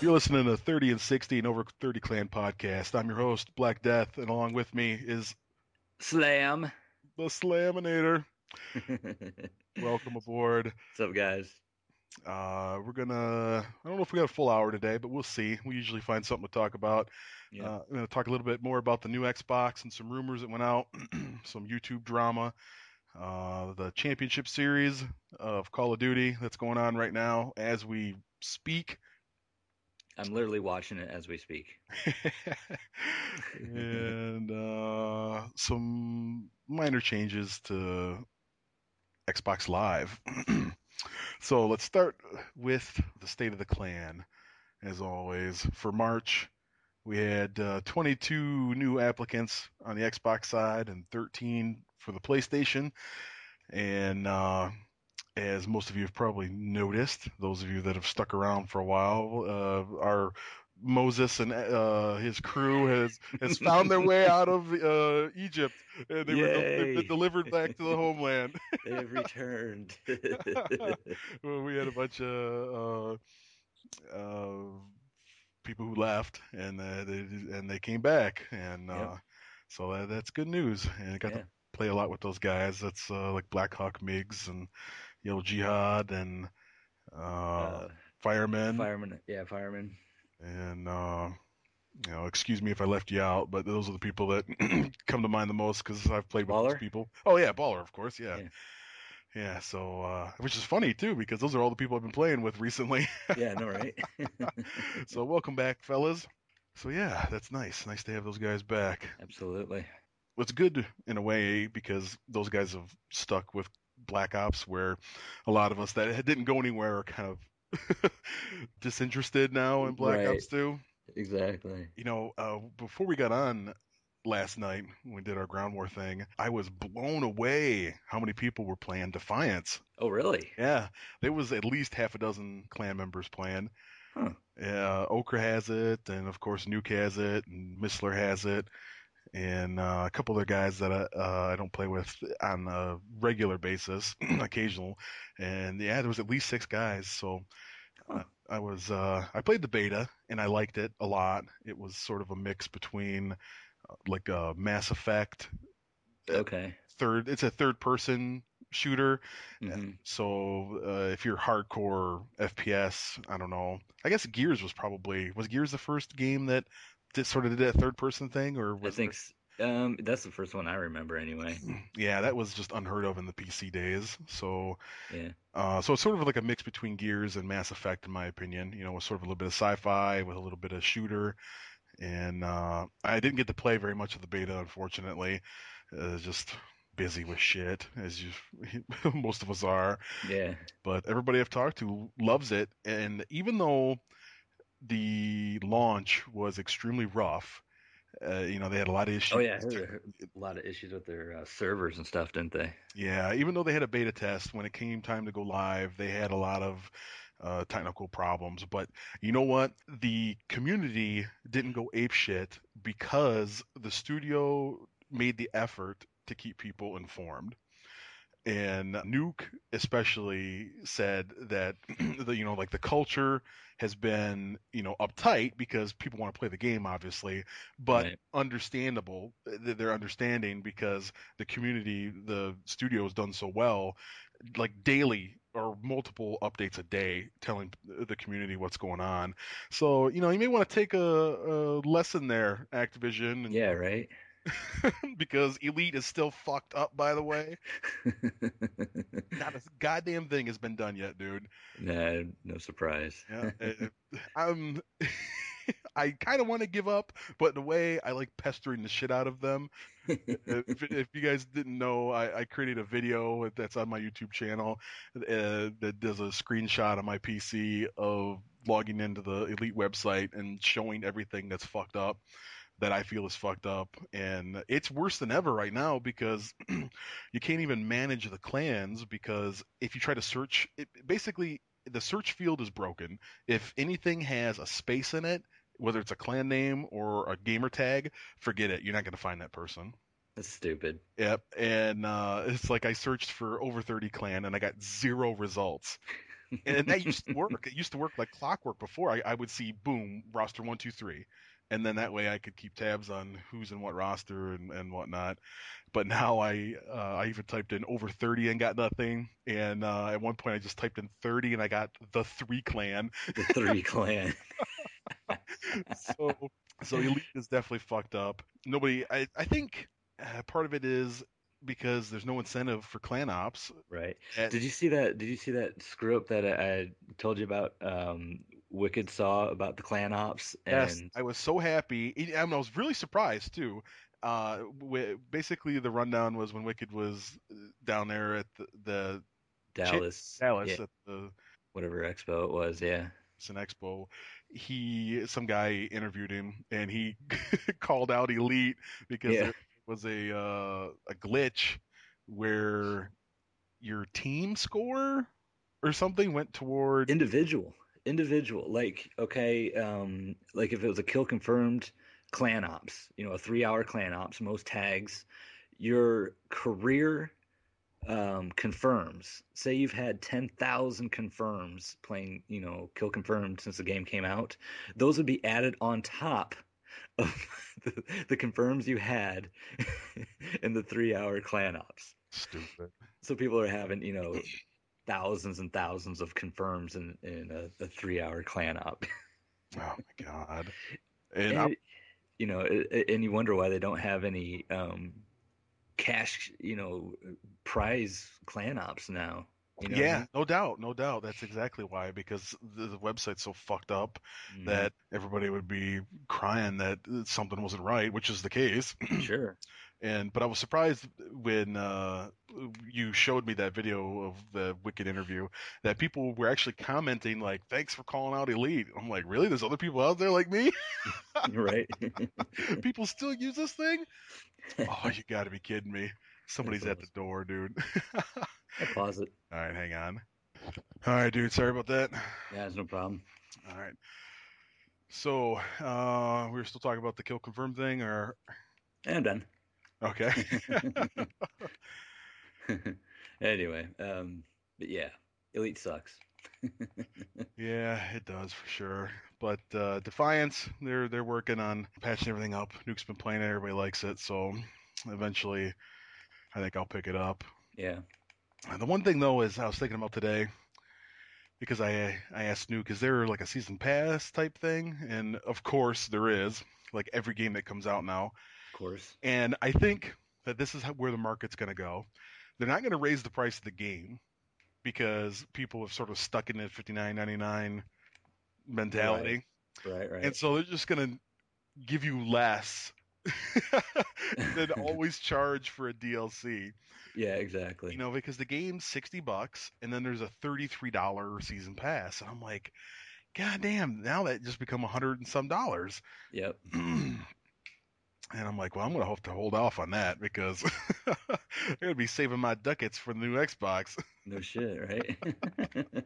You're listening to 30 and 60 and Over 30 Clan podcast. I'm your host, Black Death, and along with me is Slam. the Slaminator. Welcome aboard. What's up, guys? Uh, we're gonna, I don't know if we got a full hour today, but we'll see. We usually find something to talk about. Yeah. Uh, I'm gonna talk a little bit more about the new Xbox and some rumors that went out, some YouTube drama, uh, the championship series of Call of Duty that's going on right now as we speak. I'm literally watching it as we speak. and uh, some minor changes to Xbox Live. so let's start with the state of the clan. As always, for March, we had uh, 22 new applicants on the Xbox side and 13 for the PlayStation. And uh, as most of you have probably noticed, those of you that have stuck around for a while, uh, our Moses and uh, his crew has has found their way out of uh, Egypt, and they were de- they've Yay. been delivered back to the homeland. They have returned. well, we had a bunch of uh, uh, people who left, and uh, they and they came back, and Yep. uh, so that, that's good news. And I got Yeah. to play a lot with those guys. That's uh, like Blackhawk Migs and Yellow Jihad and uh, uh, Firemen fireman. Yeah, fireman. And. Uh, you know, excuse me if I left you out, but those are the people that come to mind the most because I've played with those Baller? people. Oh yeah, baller, of course, yeah. Yeah. Yeah, so uh, which is funny too because those are all the people I've been playing with recently. Yeah, no, right? so welcome back, fellas. So yeah, that's nice. Nice to have those guys back. Absolutely. It's good in a way because those guys have stuck with Black Ops, where a lot of us that didn't go anywhere are kind of disinterested now in Black Right. Ops 2. Exactly. You know, uh, before we got on last night when we did our ground war thing, I was blown away how many people were playing Defiance. Oh, really? Yeah, there was at least half a dozen clan members playing. Huh. Yeah, Okra has it, and of course Nuke has it, and Missler has it, and uh, a couple other guys that I, uh, I don't play with on a regular basis, occasional. And yeah, there was at least six guys. So Huh. I was uh, I played the beta and I liked it a lot. It was sort of a mix between uh, like a Mass Effect Okay. third. It's a third person shooter. hmm So uh, if you're hardcore FPS, I don't know. I guess Gears was probably was Gears the first game that did sort of did that third person thing, or I think um that's the first one I remember anyway. yeah, that was just unheard of in the PC days. So Yeah. uh, so it's sort of like a mix between Gears and Mass Effect, in my opinion. You know, with sort of a little bit of sci-fi with a little bit of shooter. And uh, I didn't get to play very much of the beta, unfortunately. Uh, just busy with shit, as you most of us are. Yeah. but everybody I've talked to loves it. And even though the launch was extremely rough, uh, you know, they had a lot of issues. Oh yeah. A lot of issues with their uh, servers and stuff, didn't they? Yeah, even though they had a beta test, when it came time to go live, they had a lot of uh, technical problems. But you know what? The community didn't go ape shit because the studio made the effort to keep people informed. And Nuke especially said that the you know like the culture has been you know uptight because people want to play the game obviously, but Right. understandable they're understanding because the community, the studio has done so well, like daily or multiple updates a day telling the community what's going on. So, you know, you may want to take a, a lesson there, Activision, and, Yeah. Right. because Elite is still fucked up, by the way. Not a goddamn thing has been done yet, dude. no, no surprise. Yeah, uh, I'm. I kind of want to give up, but in a way, I like pestering the shit out of them. if, if you guys didn't know, I, I created a video that's on my YouTube channel uh, that does a screenshot on my PC of logging into the Elite website and showing everything that's fucked up that I feel is fucked up. And it's worse than ever right now because you can't even manage the clans because if you try to search, it, basically the search field is broken. If anything has a space in it, whether it's a clan name or a gamer tag, forget it. You're not going to find that person. That's stupid. Yep. And uh, it's like I searched for over 30 clan and I got zero results. and that used to work. It used to work like clockwork before. I, I would see, boom, roster one, two, three. And then that way I could keep tabs on who's in what roster and, and whatnot. But now I uh, I even typed in over 30 and got nothing. And uh, at one point I just typed in 30 and I got the three clan. The three clan. so so elite is definitely fucked up. Nobody. I I think uh, part of it is because there's no incentive for clan ops. Right. At- Did you see that? Did you see that screw up that I, I told you about? Um, Wicked saw about the clan ops, and Yes, I was so happy. I I was really surprised too. Uh, basically, the rundown was when Wicked was uh, down there at the, the Dallas, Dallas yeah, at the whatever expo it was, yeah. it's an Expo. He, some guy interviewed him, and he called out Elite because Yeah. there was a uh, a glitch where your team score or something went toward individual individual like okay um like if it was a kill confirmed clan ops you know a three hour clan ops most tags your career um confirms say you've had 10,000 confirms playing you know kill confirmed since the game came out those would be added on top of the, the confirms you had in the three hour clan ops stupid. so people are having, you know, thousands and thousands of confirms in, in a, a three hour clan op. Oh my god. And and, you know, and you wonder why they don't have any um, cash, you know, prize clan ops now. You know what I yeah, mean? no doubt, no doubt. That's exactly why because the, the website's so fucked up Mhm. that everybody would be crying that something wasn't right, which is the case. sure. And but I was surprised when uh, you showed me that video of the Wicked interview that people were actually commenting like, "Thanks for calling out Elite." I'm like, really? There's other people out there like me. right. people still use this thing? Oh, you got to be kidding me! Somebody's at the door, dude. I pause it. All right, hang on. All right, dude. Sorry about that. Yeah, it's no problem. All right. So uh, we were still talking about the kill confirm thing, or I'm done. okay. anyway, um, but yeah, Elite sucks. Yeah, it does for sure. But uh, Defiance, they're they're working on patching everything up. Nuke's been playing it, everybody likes it, so eventually, I think I'll pick it up. yeah. Uh, The one thing though is I was thinking about today because I I asked Nuke, is there like a season pass type thing? And of course there is. Like every game that comes out now, Of course. and I think that this is how, where the market's going to go. They're not going to raise the price of the game because people have sort of stuck in the fifty nine ninety nine mentality. Right, right. And so they're just going to give you less than always charge for a DLC. yeah, exactly. You know, because the game's 60 bucks and then there's a $33 season pass. And I'm like, God damn, now that just become a hundred and some dollars. Yep. and I'm like, well, I'm going to have to hold off on that because I'm going to be saving my ducats for the new Xbox. No shit, right?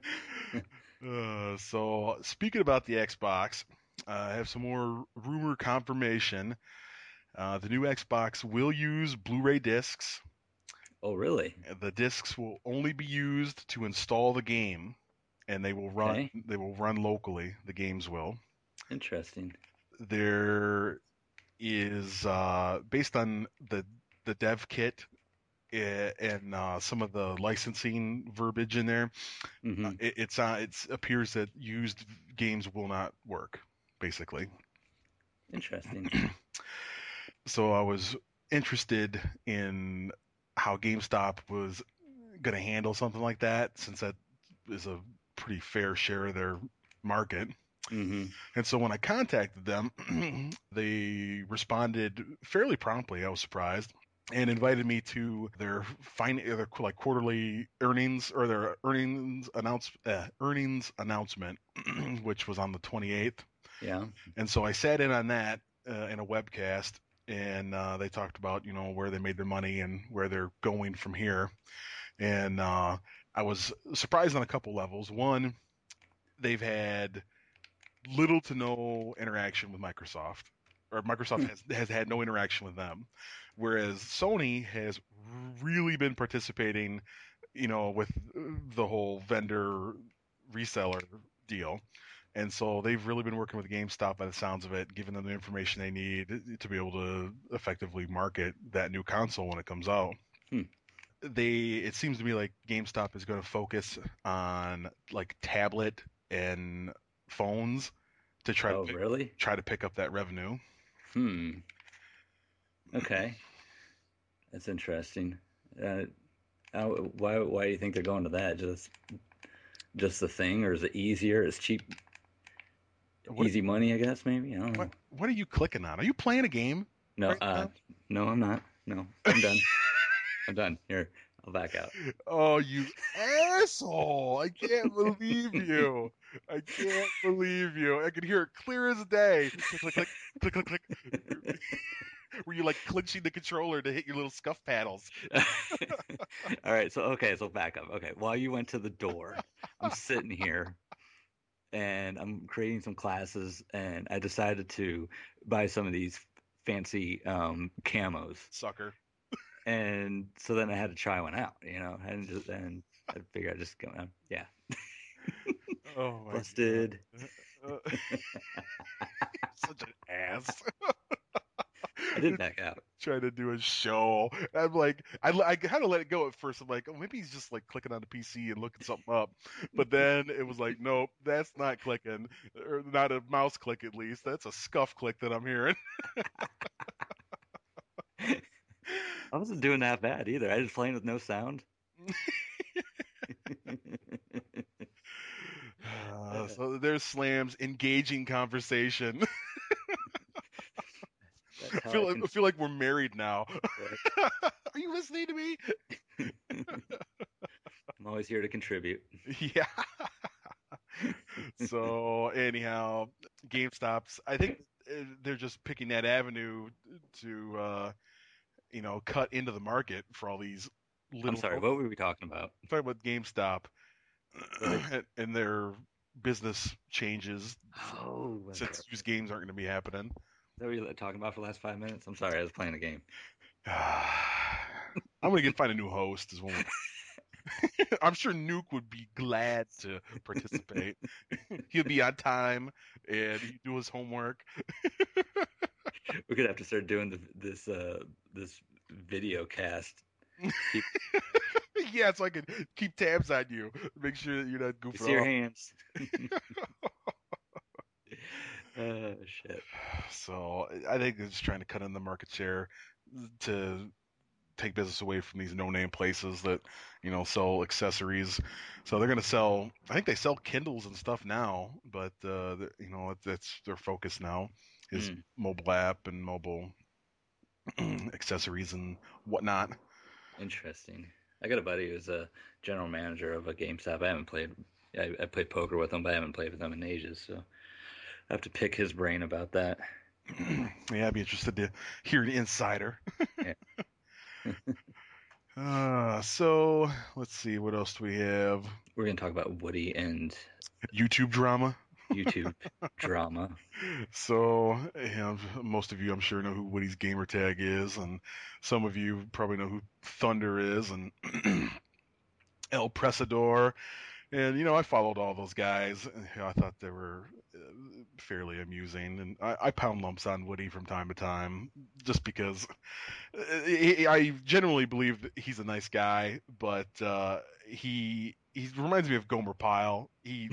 Uh, so speaking about the Xbox, uh, I have some more rumor confirmation. Uh, the new Xbox will use Blu-ray discs. oh, really? The discs will only be used to install the game, and they will run. Okay. They will run locally. The games will. Interesting. There is uh, based on the the dev kit eh, and uh, some of the licensing verbiage in there. hmm Uh, it, it's uh, it's appears that used games will not work basically Interesting. so i was interested in how gamestop was going to handle something like that since that is a pretty fair share of their market hmm and so when i contacted them they responded fairly promptly i was surprised and invited me to their fin- their like quarterly earnings or their earnings announce uh, earnings announcement, which was on the 28th. Yeah. And so I sat in on that uh, in a webcast, and uh, they talked about you know where they made their money and where they're going from here. And uh, I was surprised on a couple levels. One, they've had little to no interaction with Microsoft, or Microsoft has, has had no interaction with them, whereas Sony has really been participating, you know, with the whole vendor reseller deal. And so they've really been working with GameStop by the sounds of it, giving them the information they need to be able to effectively market that new console when it comes out. Hmm. They it seems to me like GameStop is going to focus on like tablet and phones to try Oh, to pick, really? try to pick up that revenue. Hmm. Okay. That's interesting. Uh, how, why why do you think they're going to that? Just just the thing, or is it easier? Is cheap, What, easy money, I guess. Maybe I don't know. what what are you clicking on? Are you playing a game? No, right uh, no, I'm not. No, I'm done. I'm done. Here, I'll back out. Oh, you asshole! I can't believe you. I can't believe you. I can hear it clear as day. Click, click, click, click, click, click. Were you like clenching the controller to hit your little Scuf paddles? All right, so okay, so back up. Okay, while you went to the door, I'm sitting here and I'm creating some classes and I decided to buy some of these fancy um camos. Sucker. And so then I had to try one out, you know, and just and I figured I'd just go um, yeah. Oh my Busted. God. Uh, such an ass. I didn't back out. Trying to do a show. I'm like, I, I kind of let it go at first. I'm like, oh, maybe he's just like clicking on the PC and looking something up. But then it was like, nope, that's not clicking, or not a mouse click at least. That's a Scuf click that I'm hearing. I wasn't doing that bad either. I was playing with no sound. Uh, so there's slams, engaging conversation. I feel, I like, can- I feel like we're married now. Are you listening to me? I'm always here to contribute. Yeah. so anyhow, GameStop's. I think uh, they're just picking that avenue to, uh, you know, cut into the market for all these little. I'm sorry, what were we talking about? I'm talking about GameStop Right. and, and their business changes Oh, since these games aren't going to be happening. That what you were talking about for the last five minutes? I'm sorry, I was playing a game. I'm gonna get find a new host as well. I'm sure Nuke would be glad to participate. He'll be on time and he'd do his homework. We're gonna have to start doing the, this uh, this video cast. yeah, so I can keep tabs on you, make sure that you're not You goofing see your hands. Oh shit. So I think they're just trying to cut in the market share to take business away from these no-name places that you know sell accessories. So they're going to sell. I think they sell Kindles and stuff now, but uh, you know that's their focus now is Mm. mobile app and mobile accessories and whatnot. Interesting. I got a buddy who's a general manager of a GameStop. I haven't played. I, I played poker with him, but I haven't played with him in ages. So I have to pick his brain about that. yeah, I'd be interested to hear an insider. Yeah. uh, so let's see, what else do we have? We're gonna talk about Woody and YouTube drama. YouTube drama. So, know, most of you, I'm sure, know who Woody's gamer tag is, and some of you probably know who Thunder is, and El Presador. And, you know, I followed all those guys. and, you know, I thought they were uh, fairly amusing, and I, I pound lumps on Woody from time to time, just because uh, he- I generally believe that he's a nice guy, but uh, he he reminds me of Gomer Pyle. He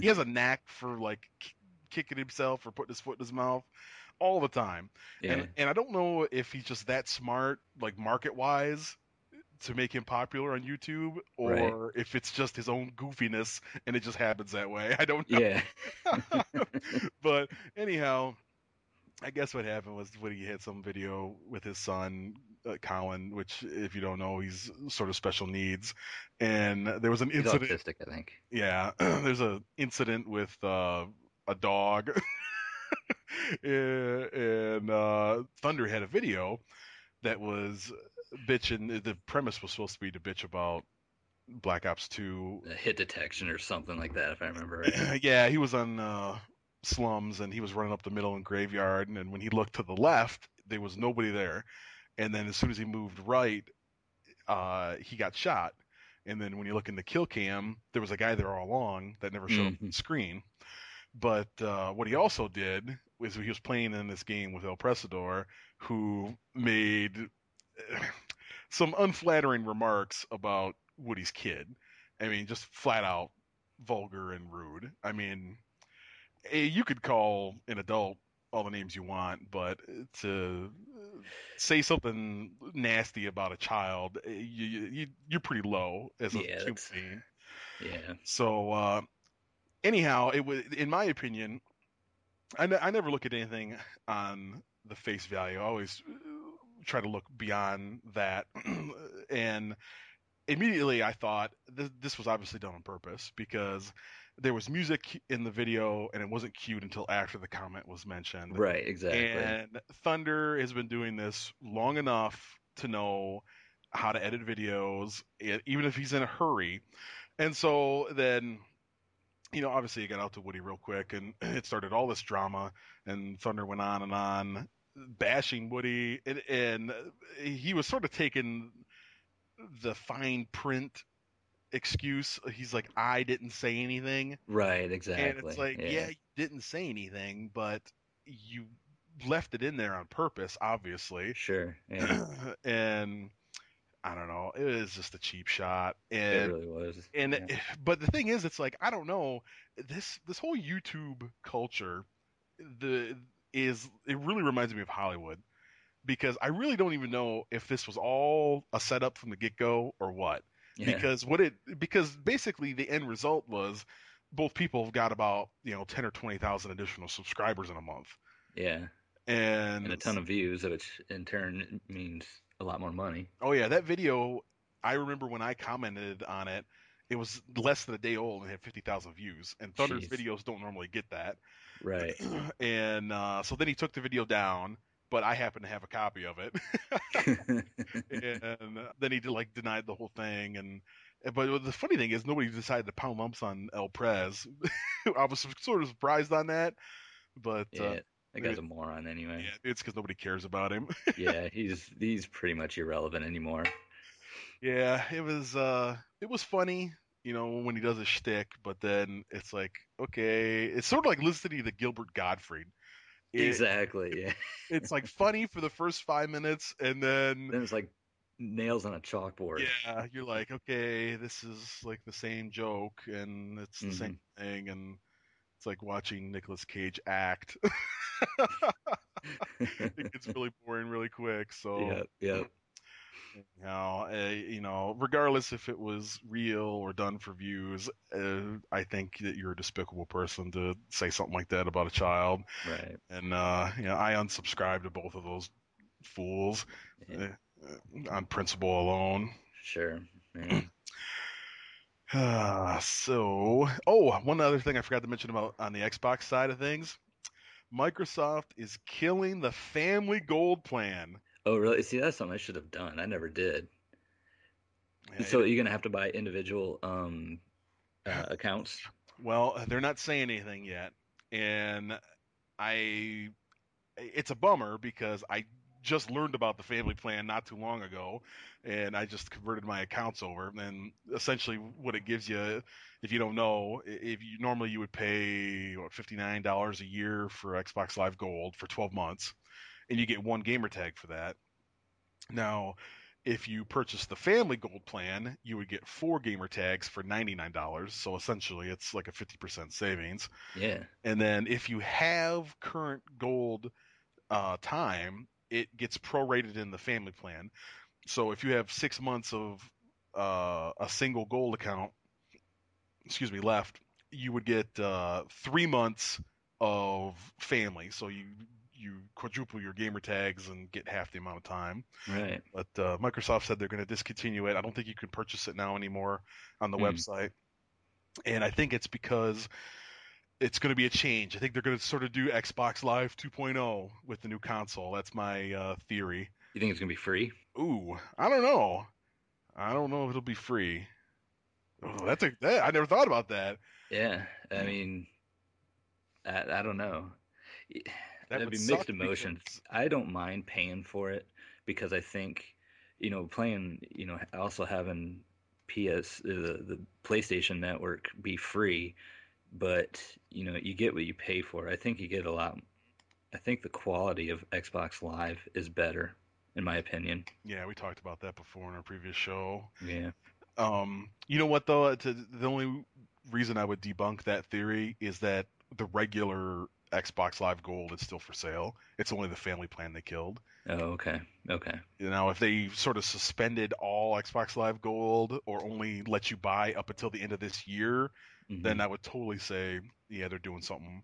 he has a knack for like k- kicking himself or putting his foot in his mouth all the time. Yeah. And and I don't know if he's just that smart, like market wise, to make him popular on YouTube, or Right. if it's just his own goofiness and it just happens that way. I don't know. Yeah. but anyhow, I guess what happened was when he had some video with his son uh, Colin, which if you don't know, he's sort of special needs, and there was an He's incident. autistic, I think. Yeah, there's a incident with uh, a dog, and and, uh, Thunder had a video that was bitching. The premise was supposed to be to bitch about Black Ops Two. A hit detection or something like that, if I remember right. yeah, he was on uh, slums and he was running up the middle in graveyard and, and when he looked to the left there was nobody there and then as soon as he moved right uh, he got shot and then when you look in the kill cam there was a guy there all along that never showed up on the screen but uh, what he also did was he was playing in this game with El Presador, who made some unflattering remarks about Woody's kid. I mean, just flat out vulgar and rude. I mean, eh, you could call an adult all the names you want, but to say something nasty about a child, eh, you, you, you're pretty low as a Yeah, human being. Yeah. So uh, anyhow, it was in my opinion. I, I never look at anything on the face value. I always try to look beyond that, and immediately I thought this, this was obviously done on purpose because there was music in the video and it wasn't cued until after the comment was mentioned. Right. Exactly. And Thunder has been doing this long enough to know how to edit videos, even if he's in a hurry. And so then, you know, obviously it got out to Woody real quick, and it started all this drama. And Thunder went on and on, bashing Woody, and, and he was sort of taking the fine print excuse. He's like, "I didn't say anything." right. Exactly. And it's like, yeah. you didn't say anything, but you left it in there on purpose, obviously. Sure. Yeah. and I don't know, it was just a cheap shot. it And really was. and yeah. but the thing is, it's like I don't know this this whole YouTube culture, the is it really reminds me of Hollywood. Because I really don't even know if this was all a setup from the get go or what yeah. because what it because basically the end result was both people have got about you know ten or twenty thousand additional subscribers in a month, yeah. and, And a ton of views, which in turn means a lot more money. oh yeah, that video I remember when I commented on it, it was less than a day old and had fifty thousand views, and Thunder's Jeez. videos don't normally get that, Right. and uh, so then he took the video down. But I happen to have a copy of it, and then he like denied the whole thing. And but the funny thing is, nobody decided to pound lumps on El Prez. I was sort of surprised on that, but yeah. uh, that guy's a moron anyway. yeah, it's because nobody cares about him. yeah, he's he's pretty much irrelevant anymore. yeah, it was uh, it was funny, you know, when he does his shtick, but then it's like, okay, it's sort of like listening to the Gilbert Gottfried. It- exactly. Yeah. it's like funny for the first five minutes, and then Then it's like nails on a chalkboard. yeah, you're like, okay, this is like the same joke, and it's the same mm-hmm. thing, and it's like watching Nicolas Cage act. it gets really boring really quick. So yeah, Yep. You know, uh, you know, regardless if it was real or done for views, uh, I think that you're a despicable person to say something like that about a child. Right. And uh, you know, I unsubscribe to both of those fools Yeah. uh, on principle alone. Sure. Yeah. Uh, so, oh, one other thing I forgot to mention about on the Xbox side of things. Microsoft is killing the family gold plan. Oh, really? See, that's something I should have done. I never did. Yeah, So you're gonna have to buy individual um uh, accounts. Well, they're not saying anything yet, and I, it's a bummer because I just learned about the family plan not too long ago, and I just converted my accounts over. And essentially, what it gives you, if you don't know, if you normally you would pay what fifty nine dollars a year for Xbox Live Gold for twelve months, and you get one gamer tag for that. Now, if you purchase the family gold plan, you would get four gamer tags for $99. So essentially, it's like a 50% savings. Yeah. And then if you have current gold uh, time, it gets prorated in the family plan. So if you have six months of uh, a single gold account, excuse me, left, you would get uh, three months of family. So you you quadruple your gamer tags and get half the amount of time. Right. But uh, Microsoft said they're going to discontinue it. I don't think you can purchase it now anymore on the Hmm. website. And I think it's because it's going to be a change. I think they're going to sort of do Xbox Live 2.0 with the new console. That's my uh, theory. You think it's gonna be free? Ooh, I don't know. I don't know if it'll be free. Oh, that's a that, I never thought about that. Yeah. I Hmm. mean, I, I don't know. That That'd be mixed emotions. because- I don't mind paying for it because I think, you know, playing, you know, also having PS the the PlayStation Network be free, but you know, you get what you pay for. I think you get a lot. I think the quality of Xbox Live is better, in my opinion. Yeah, we talked about that before in our previous show. Yeah. Um, you know what though? To, the only reason I would debunk that theory is that the regular Xbox Live Gold is still for sale. It's only the family plan they killed. Oh, okay. Okay. You know, if they sort of suspended all Xbox Live Gold or only let you buy up until the end of this year, Mhm. then I would totally say, yeah, they're doing something.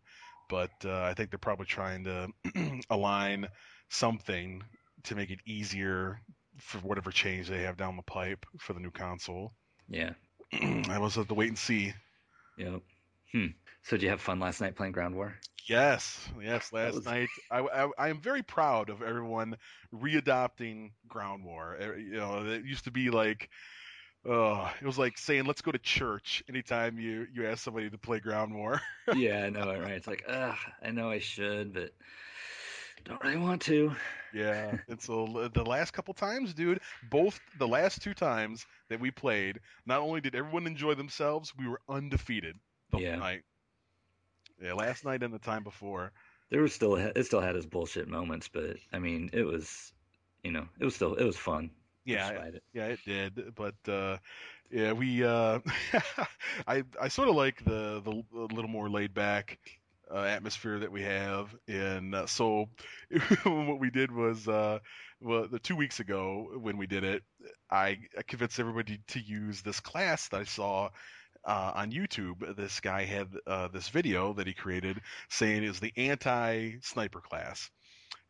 But uh, I think they're probably trying to align something to make it easier for whatever change they have down the pipe for the new console. yeah. I was have to wait and see. Yep. Hmm. So, did you have fun last night playing Ground War? Yes, yes. Last was- night, I, I I am very proud of everyone readopting Ground War. You know, it used to be like, uh, it was like saying, "Let's go to church." Anytime you you ask somebody to play Ground War. yeah, I know right? It's like, ugh, I know I should, but don't really want to. Yeah, and so the last couple times, dude, both the last two times that we played, not only did everyone enjoy themselves, we were undefeated the Yeah. whole night. Yeah, last night and the time before. There was still it still had its bullshit moments, but I mean, it was, you know, it was still it was fun. Yeah, despite it. Yeah, it did, but uh, yeah, we. Uh, I I sort of like the the a little more laid back uh, atmosphere that we have, and uh, so what we did was, uh, well, the two weeks ago when we did it, I, I convinced everybody to use this class that I saw. Uh, on YouTube, this guy had uh, this video that he created saying is the anti-sniper class,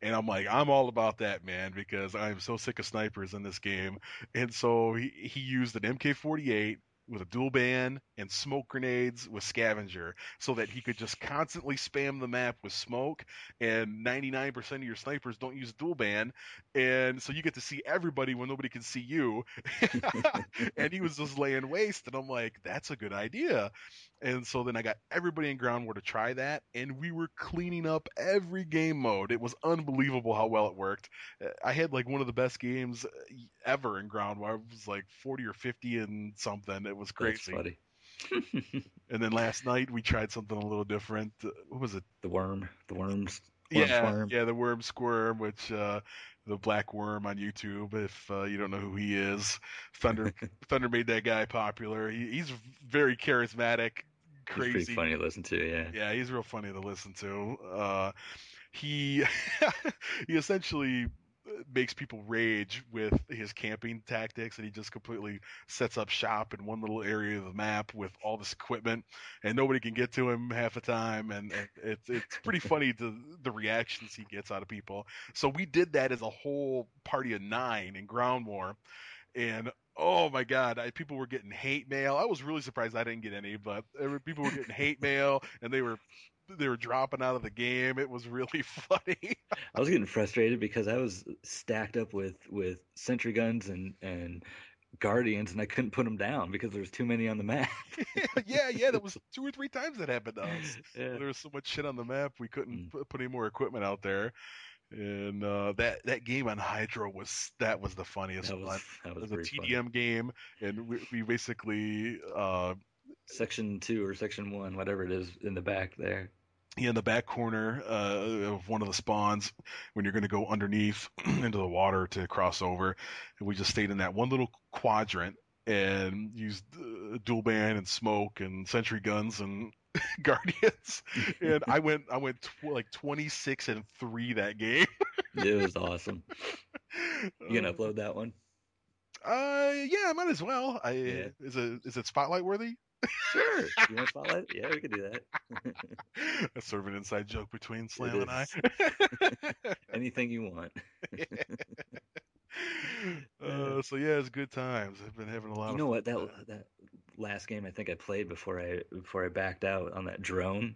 and I'm like, I'm all about that, man, because I'm so sick of snipers in this game. And so he, he used an MK48 with a dual band and smoke grenades with scavenger so that he could just constantly spam the map with smoke. And 99% of your snipers don't use dual band. And so you get to see everybody when nobody can see you. And he was just laying waste. And i'm like that's a good idea and so then i got everybody in ground war to try that and we were cleaning up every game mode it was unbelievable how well it worked Uh, i had like one of the best games uh, ever in ground war it was like 40 or 50 and something it was That's crazy funny. and then last night we tried something a little different Uh, what was it the worm, the worms, worm yeah, swarm. yeah, the worm squirm, which uh, the black worm on YouTube. If uh, you don't know who he is, Thunder Thunder made that guy popular. He, he's very charismatic, Crazy. pretty funny to listen to. Yeah. Yeah, he's real funny to listen to. Uh, he he essentially makes people rage with his camping tactics and he just completely sets up shop in one little area of the map with all this equipment and nobody can get to him half the time and, and it's it's pretty funny to the reactions he gets out of people so we did that as a whole party of nine in ground war and oh my god I, people were getting hate mail i was really surprised i didn't get any but people were getting hate mail and they were they were dropping out of the game it was really funny I was getting frustrated because I was stacked up with with sentry guns and and guardians, and I couldn't put them down because there was too many on the map. yeah yeah that was two or three times that happened to us yeah. there was so much shit on the map we couldn't Mm. put, put any more equipment out there and uh, that that game on hydro was that was the funniest That one was that it was was a tdm funny. game and we, we basically uh, Section two or section one, whatever it is, in the back there. Yeah, in the back corner uh, of one of the spawns when you're going to go underneath into the water to cross over. And we just stayed in that one little quadrant and used uh, dual band and smoke and sentry guns and guardians. And I went I went tw- like 26 and 3 that game. It was awesome. You gonna upload that one? Uh yeah, I might as well. I Yeah. is it is it spotlight worthy? Sure. You want spotlight? Yeah, we could do that. That's sort of an inside joke between Slam and I. Anything you want. uh, so yeah, it's good times. I've been having a lot You of know fun what? That with that. Last game I think I played before I before I backed out on that drone.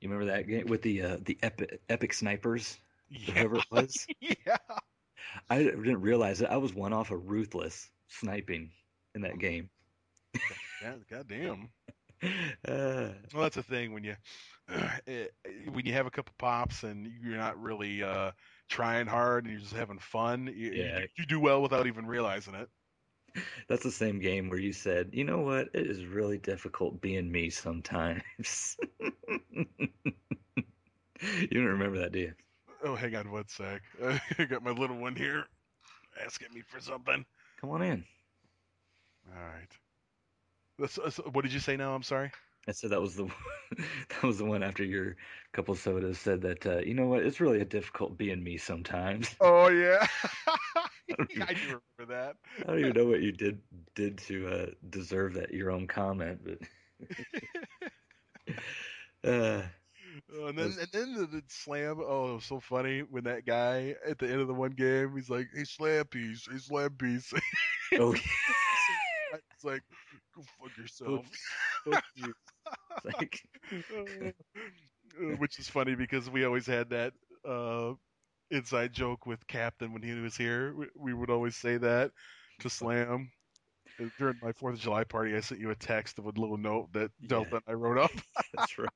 You remember that game with the uh, the epic epic snipers? yeah, Whoever it was. yeah. I didn't realize that I was one off of ruthless sniping in that game. God, God damn. Uh, Well, that's the thing when you eh, when you have a couple pops and you're not really uh, trying hard and you're just having fun, you, you, yeah, you do well without even realizing it. That's the same game where you said, you know what? It is really difficult being me sometimes. You don't remember that, do you? Oh, hang on one sec. I got my little one here asking me for something. Come on in. All right. That's, that's- what did you say now? I'm sorry. I said that was the that was the one after your couple sodas said that uh, you know what? It's really a difficult being me sometimes. Oh yeah, I do remember that. I don't even know what you did did to uh, deserve that your own comment, but uh, Oh, and then and then the, the slam. Oh, it was so funny when that guy at the end of the one game, he's like, "Hey, slam piece, hey, slam piece." oh, it's like, go fuck yourself. fuck you. Like, Uh, Which is funny because we always had that uh, inside joke with Captain when he was here. We, we would always say that to Slam. During my Fourth of July party, I sent you a text with a little note that Delta Yeah. and I wrote up. that's right.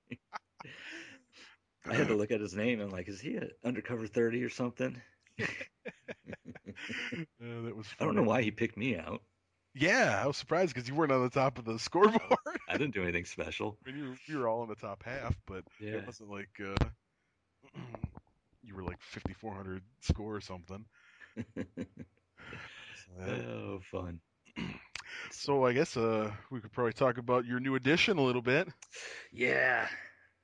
I had to look at his name. I'm like, is he an undercover thirty or something? Uh, that was. I don't know why he picked me out. Yeah, I was surprised because you weren't on the top of the scoreboard. I didn't do anything special. I mean, you, you were all in the top half, but Yeah. it wasn't like uh, you were like 5,400 score or something. So, oh, fun. so I guess uh, we could probably talk about your new addition a little bit. Yeah,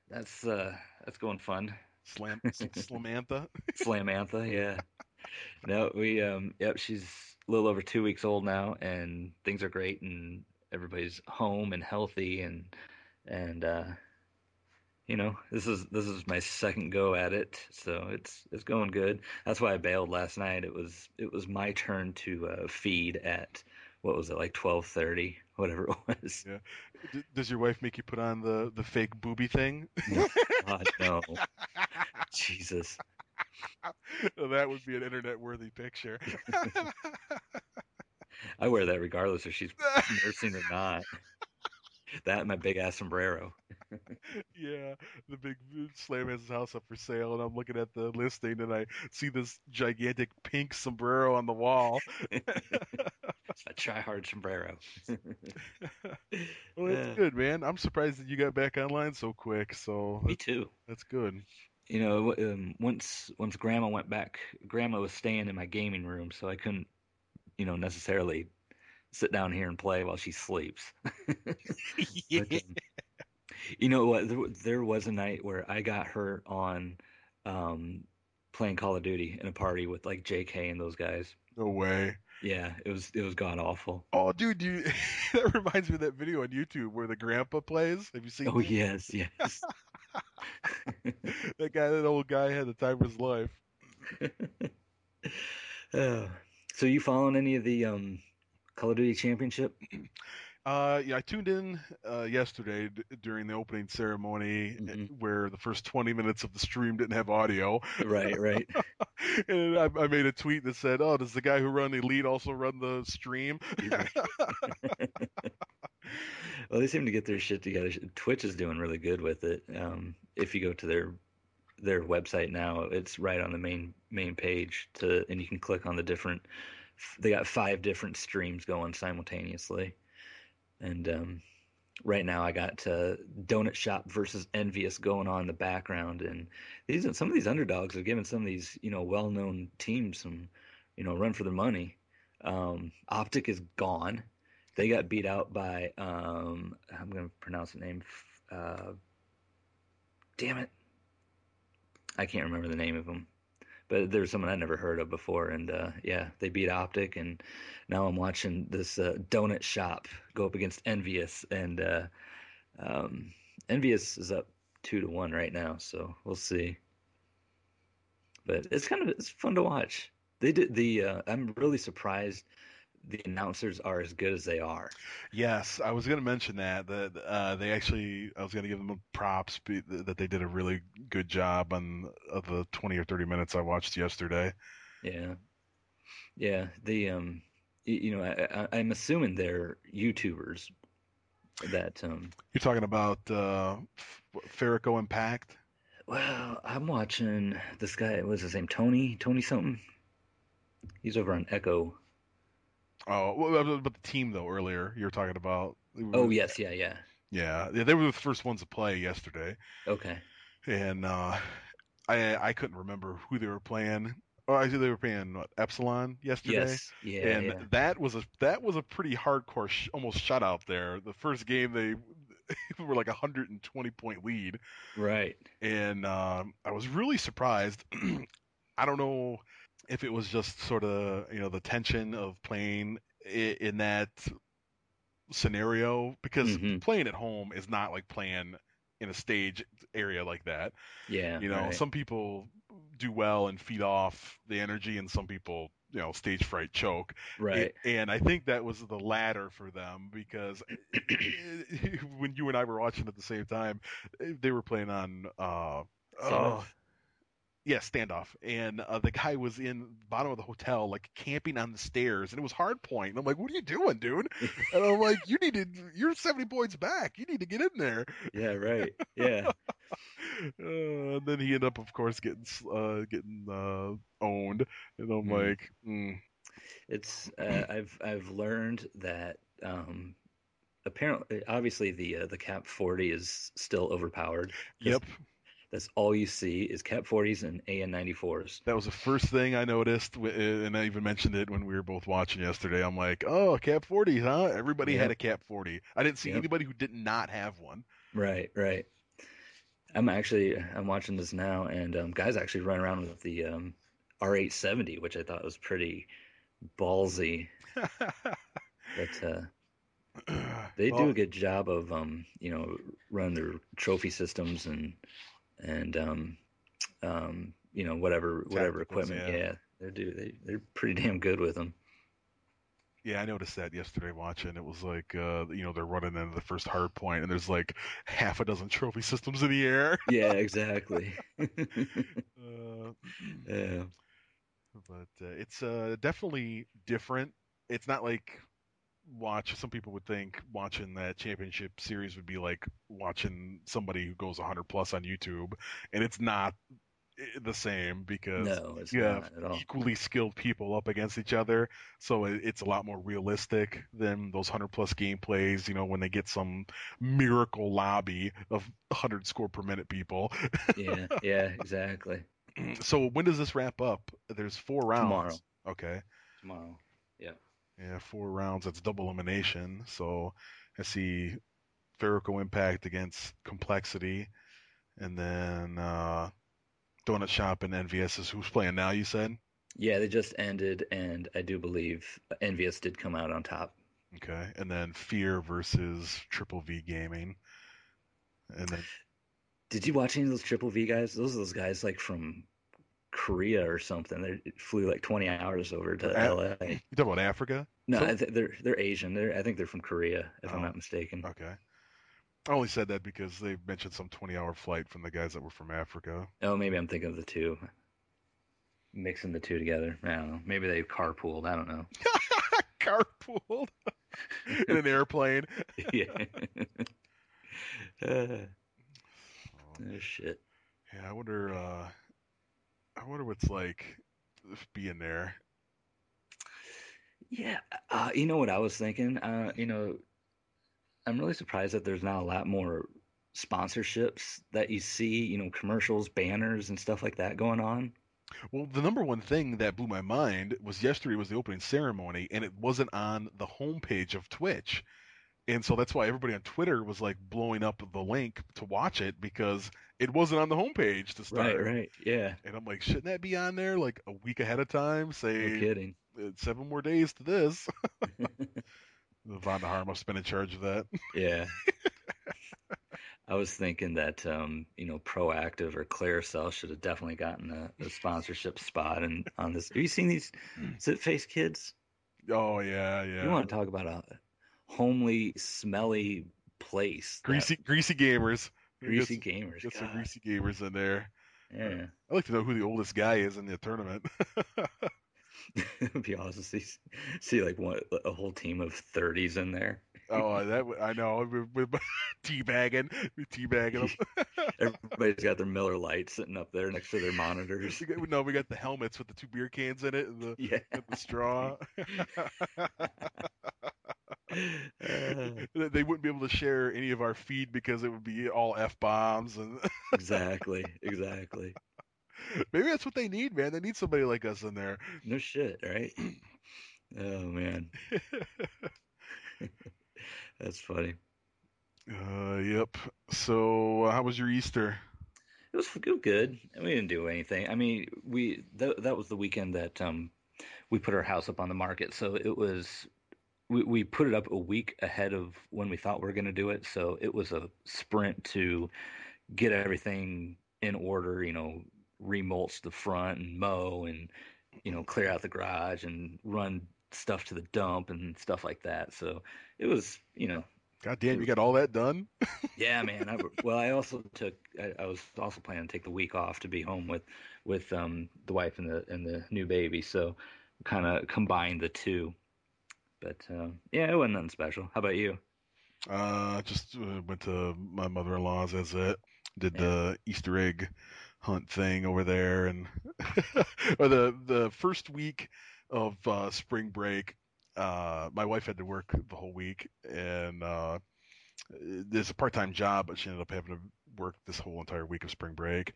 that's uh, that's going fun. Slam, Slamantha. Slamantha, yeah. No, we um yep, she's a little over two weeks old now and things are great and everybody's home and healthy and and uh you know, this is this is my second go at it, so it's it's going good. That's why I bailed last night. It was it was my turn to uh feed at what was it like 12:30, whatever it was. Yeah. D- does your wife make you put on the the fake booby thing? No, God, no. Jesus. that would be an internet worthy picture. I wear that regardless if she's nursing or not. That and my big ass sombrero. Yeah, the big Slam has his house up for sale, and I'm looking at the listing, and I see this gigantic pink sombrero on the wall. It's a try hard sombrero. Well, that's Yeah. good, man. I'm surprised that you got back online so quick. So Me too. that's good. You know, um, once once Grandma went back, Grandma was staying in my gaming room, so I couldn't, you know, necessarily sit down here and play while she sleeps. But, um, you know what? There, there was a night where I got hurt on um, playing Call of Duty in a party with like JK and those guys. No way. Yeah, it was it was god awful. Oh, dude, you that reminds me of that video on YouTube where the grandpa plays. Have you seen Oh that? yes, yes. that guy, that old guy, had the time of his life. Oh. So you following any of the um Call of Duty Championship? Uh, yeah, I tuned in uh, yesterday d- during the opening ceremony, uh, Mhm. where the first 20 minutes of the stream didn't have audio, Right, right. and I, I made a tweet that said, "Oh, does the guy who run Elite also run the stream?" Well, they seem to get their shit together. Twitch is doing really good with it. Um, if you go to their their website now, it's right on the main main page to, and you can click on the different. They got five different streams going simultaneously, and um, right now I got uh, Donut Shop versus Envious going on in the background, and these some of these underdogs are giving some of these you know well known teams some you know run for their money. Um, Optic is gone. They got beat out by um, I'm gonna pronounce the name. Uh, damn it, I can't remember the name of them. But there's someone I'd never heard of before, and uh, yeah, they beat Optic, and now I'm watching this uh, donut shop go up against Envious, and uh, um, Envious is up two to one right now, so we'll see. But it's kind of it's fun to watch. They did the. Uh, I'm really surprised the announcers are as good as they are. Yes, I was going to mention that that uh, they actually I was going to give them props that they did a really good job on of the 20 or 30 minutes I watched yesterday. Yeah, yeah. The um, you know, I, I, I'm assuming they're YouTubers, that um You're talking about uh, F- Farraco Impact. well, I'm watching this guy, what's his name? Tony? Tony something? He's over on Echo. Oh, well, but the team though earlier you were talking about. Oh yes, yeah, yeah. Yeah, yeah, they were the first ones to play yesterday, Okay. and uh, I I couldn't remember who they were playing. Oh, I see they were playing what, Epsilon yesterday. Yes. Yeah. and yeah. that was a that was a pretty hardcore sh- almost shutout there. The first game they were like a 120 point lead, Right. and um, I was really surprised. I don't know if it was just sort of you know the tension of playing in that scenario because Mhm. playing at home is not like playing in a stage area like that. Yeah. You know, right. some people do well and feed off the energy, and some people, you know, stage fright choke. Right. A- And I think that was the latter for them because when you and I were watching at the same time, they were playing on. Uh, oh, yeah, standoff, and uh, the guy was in the bottom of the hotel, like camping on the stairs, and it was hard point. And I'm like, "What are you doing, dude?" And I'm like, "You need to. You're 70 points back. You need to get in there." yeah. Right. Yeah. Uh, and then he ended up, of course, getting uh, getting uh, owned, and I'm Mm. like, mm, It's uh, I've I've learned that um, apparently, obviously the uh, the KAP-40 is still overpowered. "Yep." That's all you see is KAP-40s and AN 94s. That was the first thing I noticed, and I even mentioned it when we were both watching yesterday. I'm like, "Oh, KAP-40, huh?" Everybody had a KAP-40. I didn't see Yep. anybody who did not have one. Right. Right. I'm actually I'm watching this now, and um, guys actually run around with the um, R870, which I thought was pretty ballsy. But uh, they do a good job of um, you know run their trophy systems and and um, um, you know whatever whatever Tacticals, equipment. yeah. Yeah, they do. They they're pretty damn good with them. Yeah, I noticed that yesterday watching. It was like, uh, you know, they're running into the first hard point, and there's like half a dozen trophy systems in the air. Yeah, exactly. Uh, yeah. but uh, it's uh, definitely different. It's not like watch. Some people would think watching that championship series would be like watching somebody who goes 100 plus on YouTube, and it's not eh, the same because No, it's you have equally skilled people up against each other, so it's a lot more realistic than those 100 plus gameplays. You know, when they get some miracle lobby of 100 score per minute people. Yeah, yeah, exactly. so when does this wrap up? There's four rounds. Tomorrow. Okay. Tomorrow. Yeah. Four rounds. That's double elimination. So I see Fariko Impact against Complexity, and then uh, Donut Shop and NVS is who's playing now. You said. Yeah, they just ended, and I do believe Envious did come out on top. Okay, and then Fear versus Triple V Gaming, and then Did you watch any of those Triple V guys? Those are those guys like from Korea or something. They flew like 20 hours over to LA. you talk about Africa. No, So- I th they're they're Asian. They're I think they're from Korea, if Oh. I'm not mistaken. Okay. I only said that because they mentioned some 20-hour flight from the guys that were from Africa. Oh, maybe I'm thinking of the two. Mixing the two together. I don't know. Maybe they carpooled. I don't know. Carpooled in an airplane. yeah. uh, oh, shit. Yeah, I wonder. Uh, I wonder what's like being there. Yeah, uh, you know what I was thinking? Uh, you know, I'm really surprised that there's not a lot more sponsorships that you see, you know, commercials, banners, and stuff like that going on. Well, the number one thing that blew my mind was yesterday was the opening ceremony, and it wasn't on the homepage of Twitch, and so that's why everybody on Twitter was like blowing up the link to watch it because it wasn't on the homepage to start. Right, right. Yeah. And I'm like, shouldn't that be on there like a week ahead of time? No Say kidding. uh, seven more days to this. Von Har must have been in charge of that. Yeah. I was thinking that um, you know, Proactiv or Clearasil should have definitely gotten a, a sponsorship spot and on this. Have you seen these sit face kids? Oh yeah, yeah. You want to talk about a homely, smelly place? that- greasy, greasy gamers. greasy Get, gamers. get some greasy gamers in there. Yeah. I'd like to know who the oldest guy is in the tournament. It'd be awesome to see, see like one, a whole team of 30s in there. Oh, that w- I know. We're teabagging, teabagging them. Everybody's got their Miller Lite sitting up there next to their monitors. We got- no, we got the helmets with the two beer cans in it and the, Yeah. and the straw. Uh, they wouldn't be able to share any of our feed because it would be all f bombs and exactly. Exactly. maybe that's what they need, man. They need somebody like us in there. No shit, right? Oh man, that's funny. Uh, yep. So, uh, how was your Easter? It was good. We didn't do anything. I mean, we that that was the weekend that um we put our house up on the market. So it was we we put it up a week ahead of when we thought we were going to do it. So it was a sprint to get everything in order, you know, remulch the front and mow and you know, clear out the garage and run stuff to the dump and stuff like that. So it was, you know, God damn, you got all that done? yeah, man. I, well, I also took. I, I was also planning to take the week off to be home with, with um the wife and the and the new baby. So, kind of combined the two. But um, yeah, it wasn't nothing special. How about you? Uh, just uh, went to my mother-in-law's. That's it. Did Yeah. the Easter egg hunt thing over there, and or the the first week of uh, spring break. Uh, my wife had to work the whole week, and uh, there's a part-time job, but she ended up having to work this whole entire week of spring break.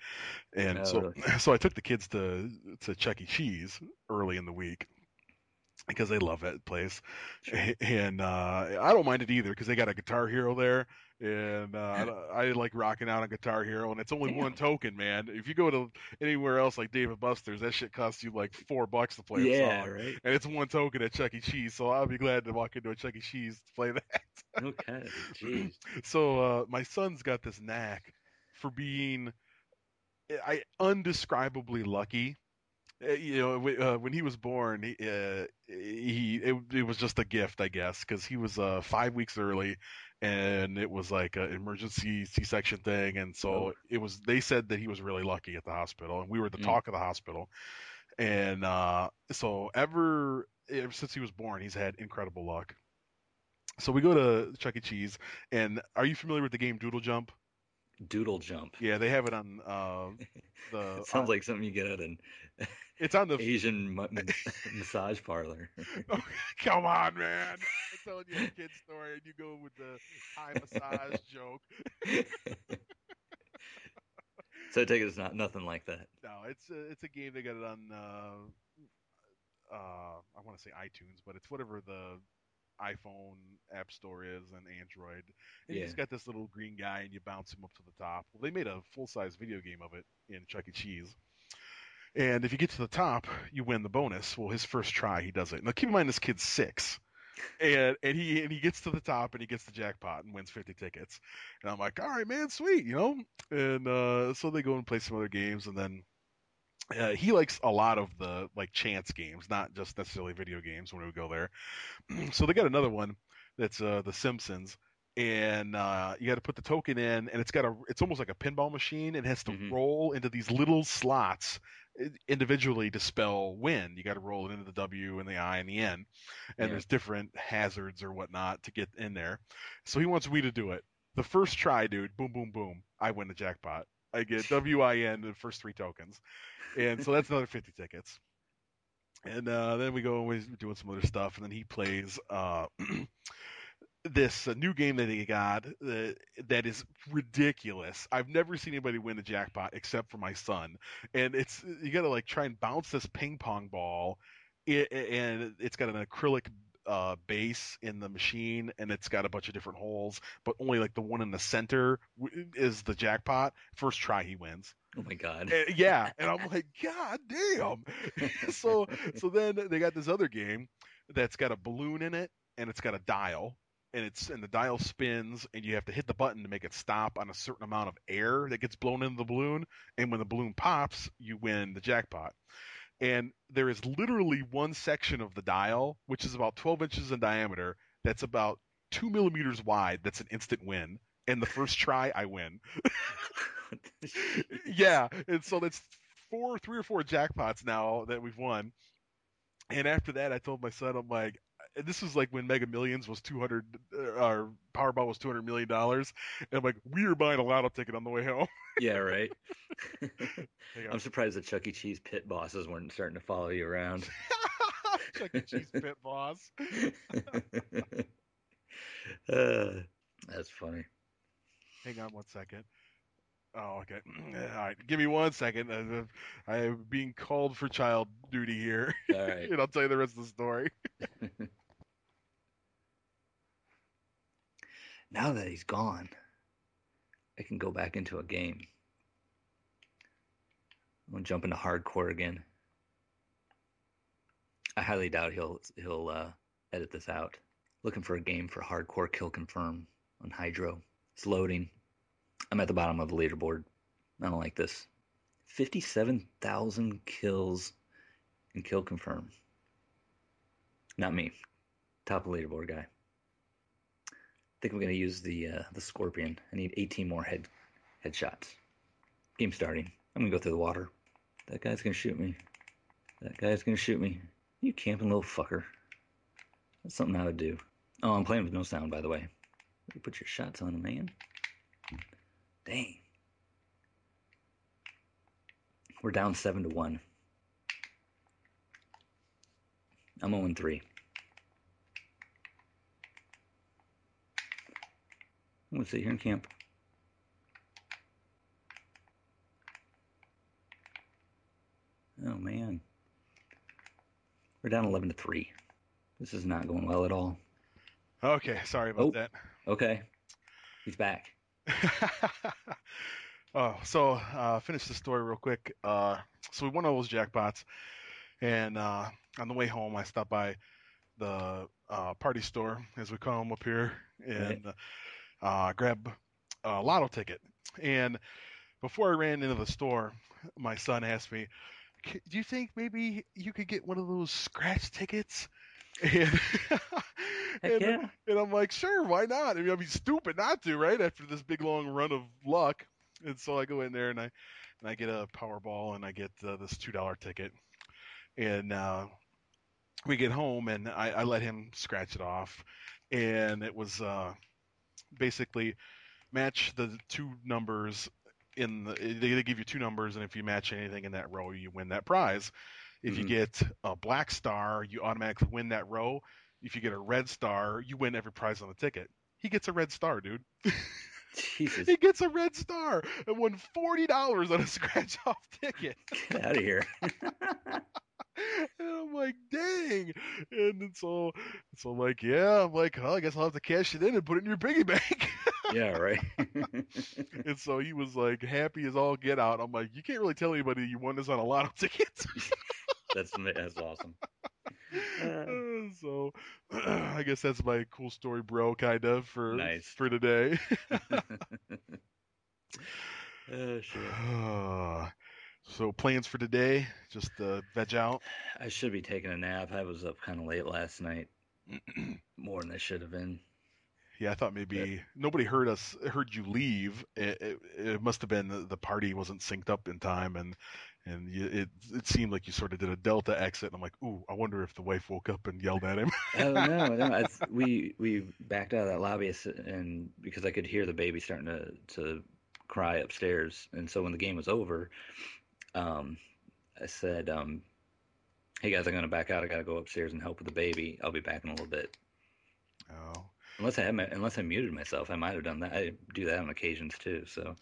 And so, really? so I took the kids to to Chuck E. Cheese early in the week because they love that place Sure. and uh, I don't mind it either because they got a Guitar Hero there, and uh, I, I like rocking out on Guitar Hero, and it's only one token, man. If you go to anywhere else like David Buster's, that shit costs you like four bucks to play a Yeah, song, right. and it's one token at Chuck E. Cheese. So I'll be glad to walk into a Chuck E. Cheese to play that. Okay. Jeez. so uh, my son's got this knack for being I undescribably lucky. Uh, You know, uh, when he was born, he, uh, he it, it was just a gift, I guess, because he was uh, five weeks early, and it was like an emergency C-section thing, and so Oh. it was. They said that he was really lucky at the hospital, and we were the Mm. talk of the hospital, and uh, so ever ever since he was born, he's had incredible luck. So we go to Chuck E. Cheese, and are you familiar with the game Doodle Jump? Doodle jump. Yeah, they have it on uh, the. It sounds like something you get at an it's on the. Asian ma- ma- massage parlor. Oh, come on, man! I'm telling you a kid story, and you go with the Thai massage joke. so I take it it's not nothing like that. No, it's a, it's a game they got it on. Uh, uh, I want to say iTunes, but it's whatever the iPhone app store is and Android. And you Yeah. just got this little green guy, and you bounce him up to the top. Well, they made a full size video game of it in Chuck E. Cheese. And if you get to the top, you win the bonus. Well, his first try, he does it. Now, keep in mind, this kid's six, and and he and he gets to the top and he gets the jackpot and wins fifty tickets. And I'm like, all right, man, sweet, you know. And uh, so they go and play some other games, and then uh, he likes a lot of the like chance games, not just necessarily video games when we go there. so they got another one that's uh, The Simpsons, and uh, you got to put the token in, and it's got a it's almost like a pinball machine, and it has to Mhm. roll into these little slots individually to spell win. You got to roll it into the W and the I and the N, and Yeah. there's different hazards or whatnot to get in there. So he wants me to do it. The first try, dude, boom, boom, boom, I win the jackpot. I get W I N the first three tokens, and so that's another fifty tickets. And uh, then we go and we're doing some other stuff, and then he plays uh, this uh, new game that he got uh, that is ridiculous. I've never seen anybody win the jackpot except for my son, and it's you got to like try and bounce this ping pong ball, i and it's got an acrylic uh, base in the machine, and it's got a bunch of different holes, but only like the one in the center is the jackpot. First try, he wins. Oh my god. Uh, yeah, and I'm like, God damn. so so then they got this other game that's got a balloon in it and it's got a dial and it's and the dial spins and you have to hit the button to make it stop on a certain amount of air that gets blown into the balloon and when the balloon pops you win the jackpot and there is literally one section of the dial which is about 12 inches in diameter that's about two millimeters wide that's an instant win and the first try i win yeah, and so that's four, three or four jackpots now that we've won. And after that, I told my son, I'm like, this was like when Mega Millions was 200, uh, or Powerball was 200 million dollars. And I'm like, we are buying a lotto ticket on the way home. Yeah, right. I'm surprised the Chuck E. Cheese pit bosses weren't starting to follow you around. Chuck E. Cheese pit boss. uh, that's funny. Hang on one second. Oh, okay. All right, give me one second. Uh, I am being called for child duty here, All right. and I'll tell you the rest of the story. now that he's gone, I can go back into a game. I'm gonna jump into hardcore again. I highly doubt he'll he'll uh, edit this out. Looking for a game for hardcore kill confirm on Hydro. It's loading. I'm at the bottom of the leaderboard. I don't like this. Fifty-seven thousand kills and kill confirm. Not me. Top of leaderboard guy. I think I'm gonna use the uh, the scorpion. I need 18 more head headshots. Game starting. I'm gonna go through the water. That guy's gonna shoot me. That guy's gonna shoot me. You camping little fucker. That's something I would do. Oh, I'm playing with no sound, by the way. You put your shots on man. Dang. We're down seven to one. I'm 0 3. I'm gonna sit here in camp. Oh man. We're down 11 to 3. This is not going well at all. Okay, sorry about Oh. that. Okay. He's back. oh, so uh, finish the story real quick. Uh, so we won all those jackpots, and uh, on the way home, I stopped by the uh, party store, as we call them up here, and uh, grab a lotto ticket. And before I ran into the store, my son asked me, "Do you think maybe you could get one of those scratch tickets?" And, and yeah. and I'm like, sure, why not? I mean, I'd be stupid not to, right? After this big long run of luck. And so I go in there and I and I get a Powerball and I get uh, this two dollar ticket. And uh, we get home and I, I let him scratch it off, and it was uh, basically match the two numbers in the. They, they give you two numbers, and if you match anything in that row, you win that prize. If you Mhm. get a black star, you automatically win that row. If you get a red star, you win every prize on the ticket. He gets a red star, dude. Jesus. He gets a red star and won forty dollars on a scratch off ticket. Get out of here. And I'm like, dang. And then so so I'm like, yeah, I'm like, oh, I guess I'll have to cash it in and put it in your piggy bank. yeah, right. and so he was like happy as all get out. I'm like, you can't really tell anybody you won this on a lotto ticket. That's that's awesome. Uh, Uh, so I guess that's my cool story, bro, kind of for Nice. for today. oh shit. so plans for today? Just uh, veg out. I should be taking a nap. I was up kind of late last night, more than I should have been. Yeah, I thought maybe nobody heard us heard you leave. It, it, it must have been the, the party wasn't synced up in time, and and you, it it seemed like you sort of did a delta exit. And I'm like, ooh, I wonder if the wife woke up and yelled at him. Oh no, no. I, we we backed out of that lobby and because I could hear the baby starting to to cry upstairs, and so when the game was over, um, I said, um, "Hey guys, I'm gonna back out. I gotta go upstairs and help with the baby. I'll be back in a little bit." oh, Unless I had my, unless I muted myself, I might have done that. I do that on occasions too, so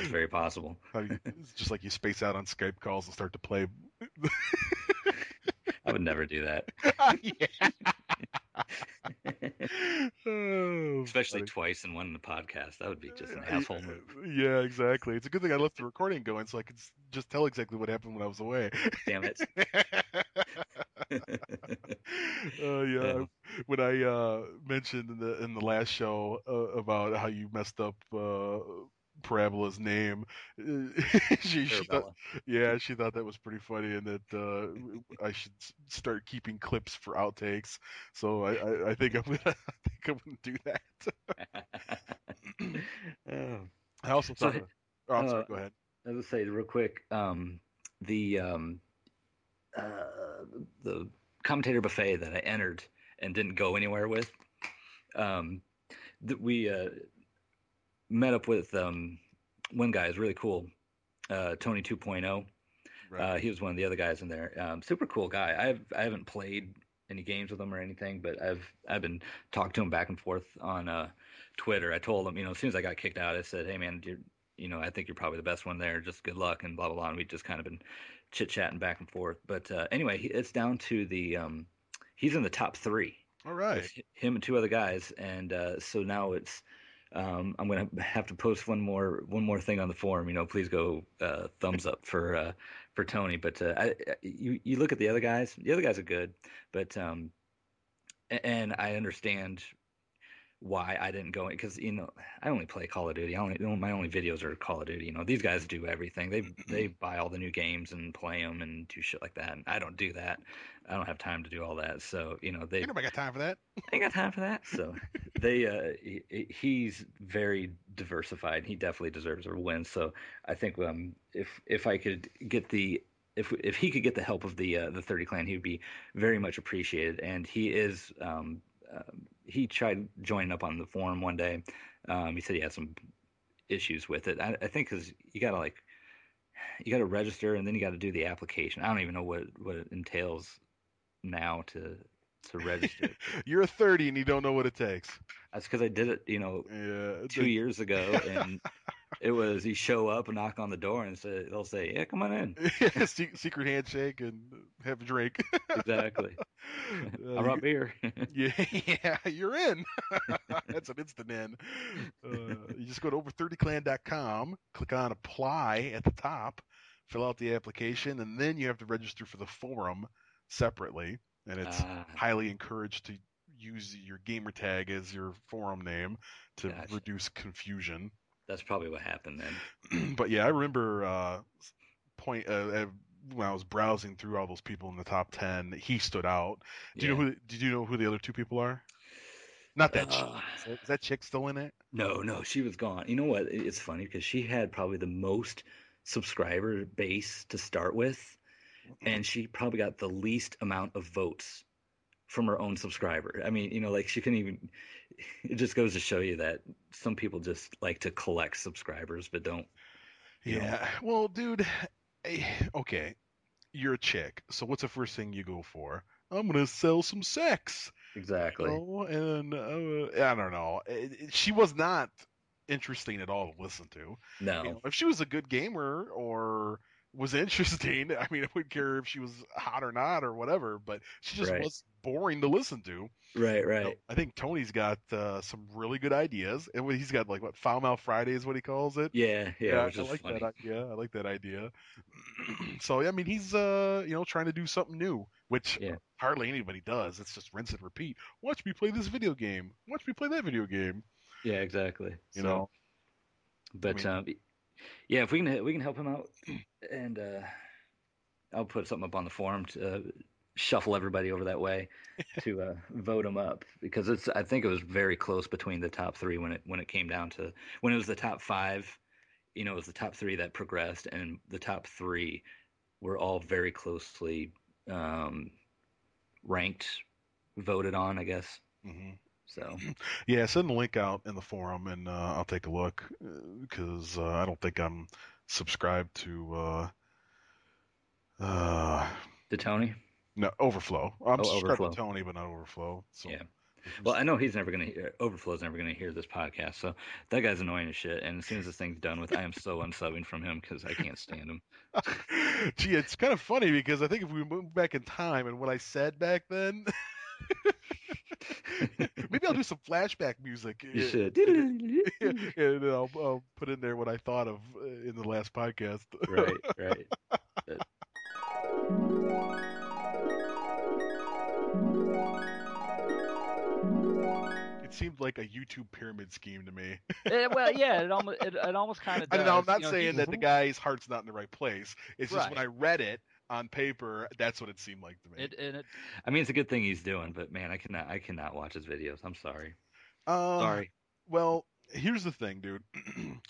it's very possible. it's just like you space out on Skype calls and start to play. I would never do that, yeah. Oh, especially twice and one in the podcast. That would be just an asshole move. Yeah, exactly. It's a good thing I left the recording going so I could just tell exactly what happened when I was away. Damn it. uh, yeah, when I uh, mentioned in the in the last show uh, about how you messed up uh, Parabola's name, she, she thought, yeah, she thought that was pretty funny, and that uh, I should start keeping clips for outtakes. So I, I, I think I'm gonna I think I'm gonna do that. oh. I also So, thought. oh, I'm sorry. uh, Go ahead. I would say real quick, um, the um, uh, the commentator buffet that I entered and didn't go anywhere with. Um, th- we uh, met up with um, one guy is really cool, uh, Tony 2.0. Right. Uh, he was one of the other guys in there. Um, super cool guy. I've I haven't played any games with him or anything, but I've I've been talking to him back and forth on uh, Twitter. I told him, you know, as soon as I got kicked out, I said, "Hey man, you're, you know, I think you're probably the best one there. Just good luck and blah blah blah." And we just kind of been chit chatting back and forth. But uh, anyway, he, it's down to the um, he's in the top three. All right. Him and two other guys, and uh, so now it's um, I'm gonna have to post one more one more thing on the forum. You know, please go uh, thumbs up for uh, for Tony. But uh, I- you you look at the other guys. The other guys are good, but um, and I understand why I didn't go because you know I only play Call of Duty. I only my only videos are Call of Duty. You know these guys do everything. They they buy all the new games and play them and do shit like that. And I don't do that. I don't have time to do all that. So you know they Ain't nobody got time for that. I ain't got time for that. So they uh he- he's very diversified. He definitely deserves a win. So I think um if if I could get the if if he could get the help of the uh, the 30 clan, he would be very much appreciated. And he is um uh, he tried joining up on the forum one day. Um, he said he had some issues with it. I, I think because you gotta like you gotta register and then you gotta do the application. I don't even know what what it entails now to to register. You're a 30 and you don't know what it takes. That's because I did it, you know, Yeah. two years ago, and it was you show up and knock on the door and say they'll say, "Yeah, come on in." yeah. Secret handshake and have a drink. Exactly. Uh, I brought beer. Yeah, yeah, you're in. That's an instant in. Uh, you just go to over30clan.com, click on apply at the top, fill out the application, and then you have to register for the forum separately. And it's Ah, highly encouraged to use your gamer tag as your forum name to Gotcha. reduce confusion. That's probably what happened then. but yeah, I remember uh, point uh, uh, when I was browsing through all those people in the top ten, he stood out. Do you know who? Did you know who the other two people are? Not that chick. Uh, Is that- is that chick still in it? No, no, she was gone. You know what? It's funny because she had probably the most subscriber base to start with, and she probably got the least amount of votes from her own subscriber. I mean, you know, like she couldn't even. It just goes to show you that some people just like to collect subscribers, but don't. you know. Yeah. Well, dude. eh, Okay, you're a chick. So what's the first thing you go for? I'm gonna sell some sex. Exactly. Oh, and uh, I don't know. It, it- she was not interesting at all to listen to. No. You know, if she was a good gamer or was interesting, I mean, I wouldn't care if she was hot or not or whatever. But she just Right. was boring to listen to. Right. You know, Right. I think Tony's got uh, some really good ideas, and he's got like what Foul Mouth Friday is what he calls it. Yeah. Yeah. which I like funny. that idea. I like that idea. so yeah, I mean, he's uh, you know, trying to do something new, which Yeah. hardly anybody does. It's just rinse and repeat. Watch me play this video game. Watch me play that video game. Yeah. Exactly. You So, know. But mean- um, yeah, if we can we can help him out, and uh, I'll put something up on the forum to uh, shuffle everybody over that way to uh, vote him up because it's I think it was very close between the top three when it when it came down to when it was the top five, you know, it was the top three that progressed, and the top three were all very closely um, ranked, voted on, I guess. hmm So Yeah, send the link out in the forum, and uh, I'll take a look because uh, I don't think I'm subscribed to. Uh, uh, to Tony. no, Overflow. I'm Oh, subscribed Overflow. to Tony, but not Overflow. So Yeah. Well, I know he's never gonna hear Overflow's never gonna hear this podcast, so that guy's annoying as shit. And as soon as this thing's done with, I am so unsubbing from him because I can't stand him. Gee, it's kind of funny because I think if we move back in time and what I said back then, maybe I'll do some flashback music. You should. yeah, and then I'll, I'll put in there what I thought of uh, in the last podcast. right, right. It seemed like a YouTube pyramid scheme to me. Eh, well, yeah, it almost it, it almost kind of. I am not you know, saying he- that the guy's heart's not in the right place. It's just when I read it on paper, that's what it seemed like to me. It, and it, I mean, it's a good thing he's doing, but man, I cannot, I cannot watch his videos. I'm sorry. Uh, Sorry. Well, here's the thing, dude.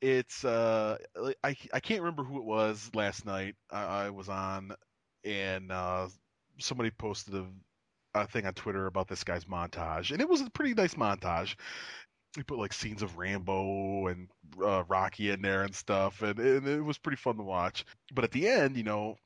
it's uh, I I can't remember who it was last night. I, I was on, and uh, somebody posted a a thing on Twitter about this guy's montage, and it was a pretty nice montage. He put like scenes of Rambo and uh, Rocky in there and stuff, and, and it was pretty fun to watch. But at the end, you know,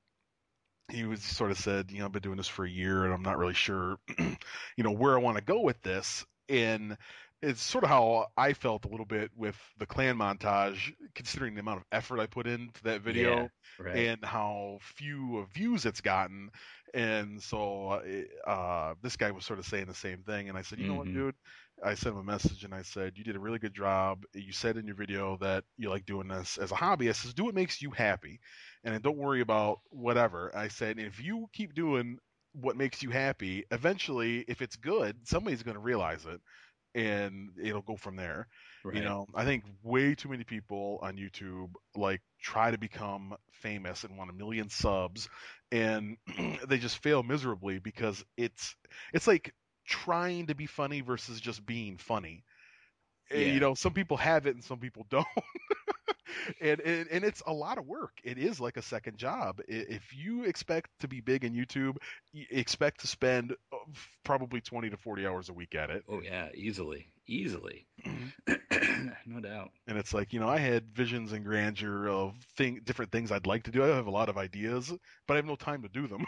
he was sort of said, you know, I've been doing this for a year and I'm not really sure, you know, where I want to go with this. And it's sort of how I felt a little bit with the clan montage, considering the amount of effort I put into that video Yeah, right. and how few views it's gotten. And so uh, this guy was sort of saying the same thing. And I said, you know what, Mhm. dude? I sent him a message and I said, you did a really good job. You said in your video that you like doing this as a hobby. I says, do what makes you happy. And don't worry about whatever. I said, if you keep doing what makes you happy, eventually, if it's good, somebody's going to realize it and it'll go from there. right. You know, I think way too many people on YouTube like try to become famous and want a million subs, and they just fail miserably because it's it's like trying to be funny versus just being funny. And, Yeah. You know, some people have it and some people don't. and, and and it's a lot of work. It is like a second job. If you expect to be big in YouTube, you expect to spend uh, probably 20 to 40 hours a week at it. Oh yeah, easily, easily, no doubt. and it's like you know i had visions and grandeur of thing different things i'd like to do i have a lot of ideas but i have no time to do them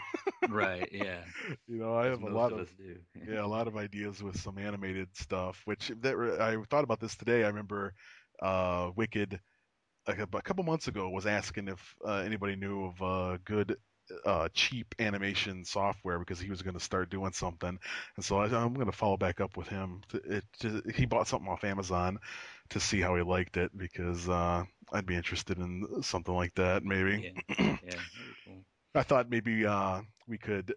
Right. Yeah. you know i as have a lot of do. yeah a lot of ideas with some animated stuff which that i thought about this today i remember uh wicked like a, a couple months ago was asking if uh, anybody knew of uh, good uh, cheap animation software because he was going to start doing something and so I, i'm going to follow back up with him to, it, to, he bought something off amazon to see how he liked it because uh, i'd be interested in something like that maybe Yeah. Yeah. Cool. i thought maybe uh, we could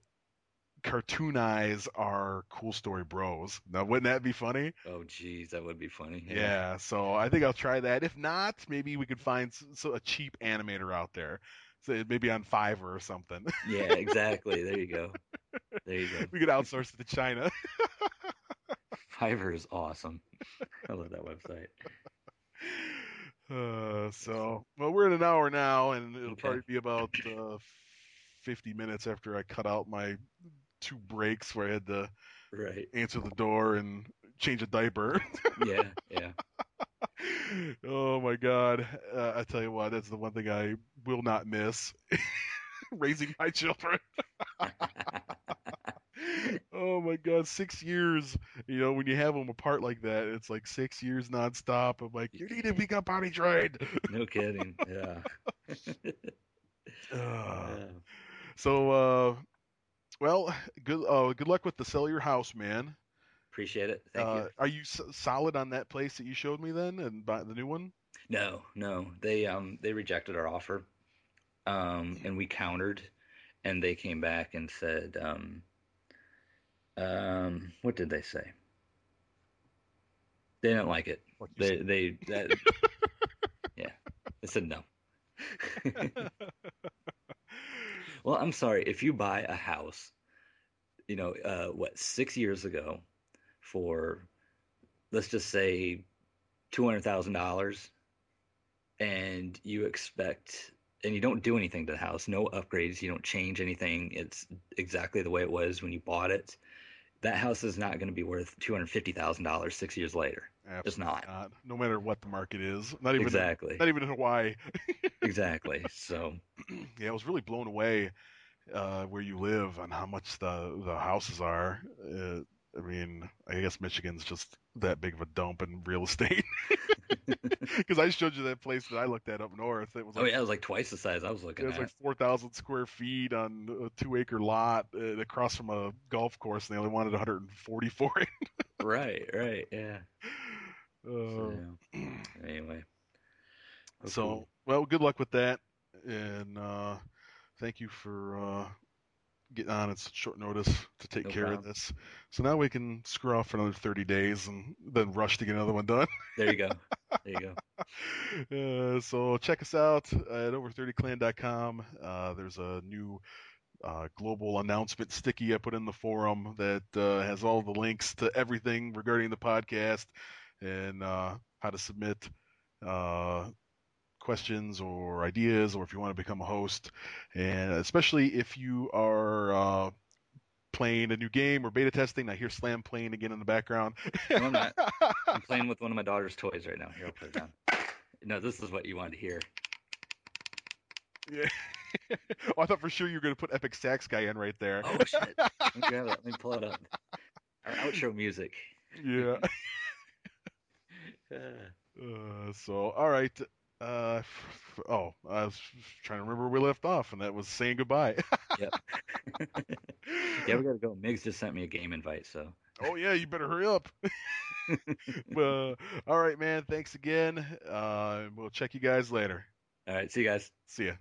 cartoonize our cool story bros now wouldn't that be funny Oh, geez, that would be funny. yeah. so I think I'll try that. If not, maybe we could find so a cheap animator out there, so maybe on Fiverr or something. Yeah. Exactly. There you go. There you go. we could outsource it to China. Fiverr is awesome. I love that website. Uh, so, well, we're in an hour now, and it'll Okay. probably be about uh, 50 minutes after I cut out my two breaks where I had to Right. answer the door and change a diaper. Yeah. Yeah. oh my god! Uh, I tell you what, that's the one thing I will not miss: raising my children. oh my god, six years! You know, when you have them apart like that, it's like six years nonstop. I'm like, you need to become potty trained. no kidding. Yeah. Uh, yeah. so, uh, well, good. Uh, good luck with the sell your house, man. Appreciate it. Thank uh, you. Are you s- solid on that place that you showed me then, and buy the new one? No, no. They um they rejected our offer. Um and we countered and they came back and said um um what did they say? They didn't like it. They said. they that yeah. They said no. Well, I'm sorry. If you buy a house, you know, uh, what, six years ago for, let's just say, $200,000, and you expect, and you don't do anything to the house, no upgrades, you don't change anything, it's exactly the way it was when you bought it, that house is not going to be worth $250,000 six years later. Absolutely not. not. No matter what the market is, not even Exactly. not even in Hawaii. Exactly. So, yeah, I was really blown away uh, where you live and how much the the houses are. Uh, I mean, I guess Michigan's just that big of a dump in real estate. Because I showed you that place that I looked at up north. It was oh like yeah, it was like twice the size I was looking at. It was at. like 4,000 square feet on a two acre lot uh, across from a golf course, and they only wanted 140 for it. Right, right, yeah. So, Uh, yeah. Anyway. Oh, so, well, good luck with that. And uh, thank you for uh, getting on at short notice to take No care problem. of this. So now we can screw off for another 30 days and then rush to get another one done. there you go. There you go. uh, so check us out at over30clan.com. Uh, there's a new uh, global announcement sticky I put in the forum that uh, has all the links to everything regarding the podcast and uh, how to submit uh, questions or ideas, or if you want to become a host, and especially if you are uh, playing a new game or beta testing. I hear Slam playing again in the background. No, I'm not. I'm playing with one of my daughter's toys right now. Here, I'll put it down. No, this is what you wanted to hear. yeah. oh, I thought for sure you were going to put Epic Sax Guy in right there. Oh shit! Let me. Let me pull it up. Our outro music. yeah. Uh, Uh, so, all right. Uh, f- oh, I was trying to remember where we left off, and that was saying goodbye. Yep. yeah, we gotta go. Migs just sent me a game invite, so oh yeah, you better hurry up. uh, all right, man. Thanks again. Uh, we'll check you guys later. all right. See you guys. See ya.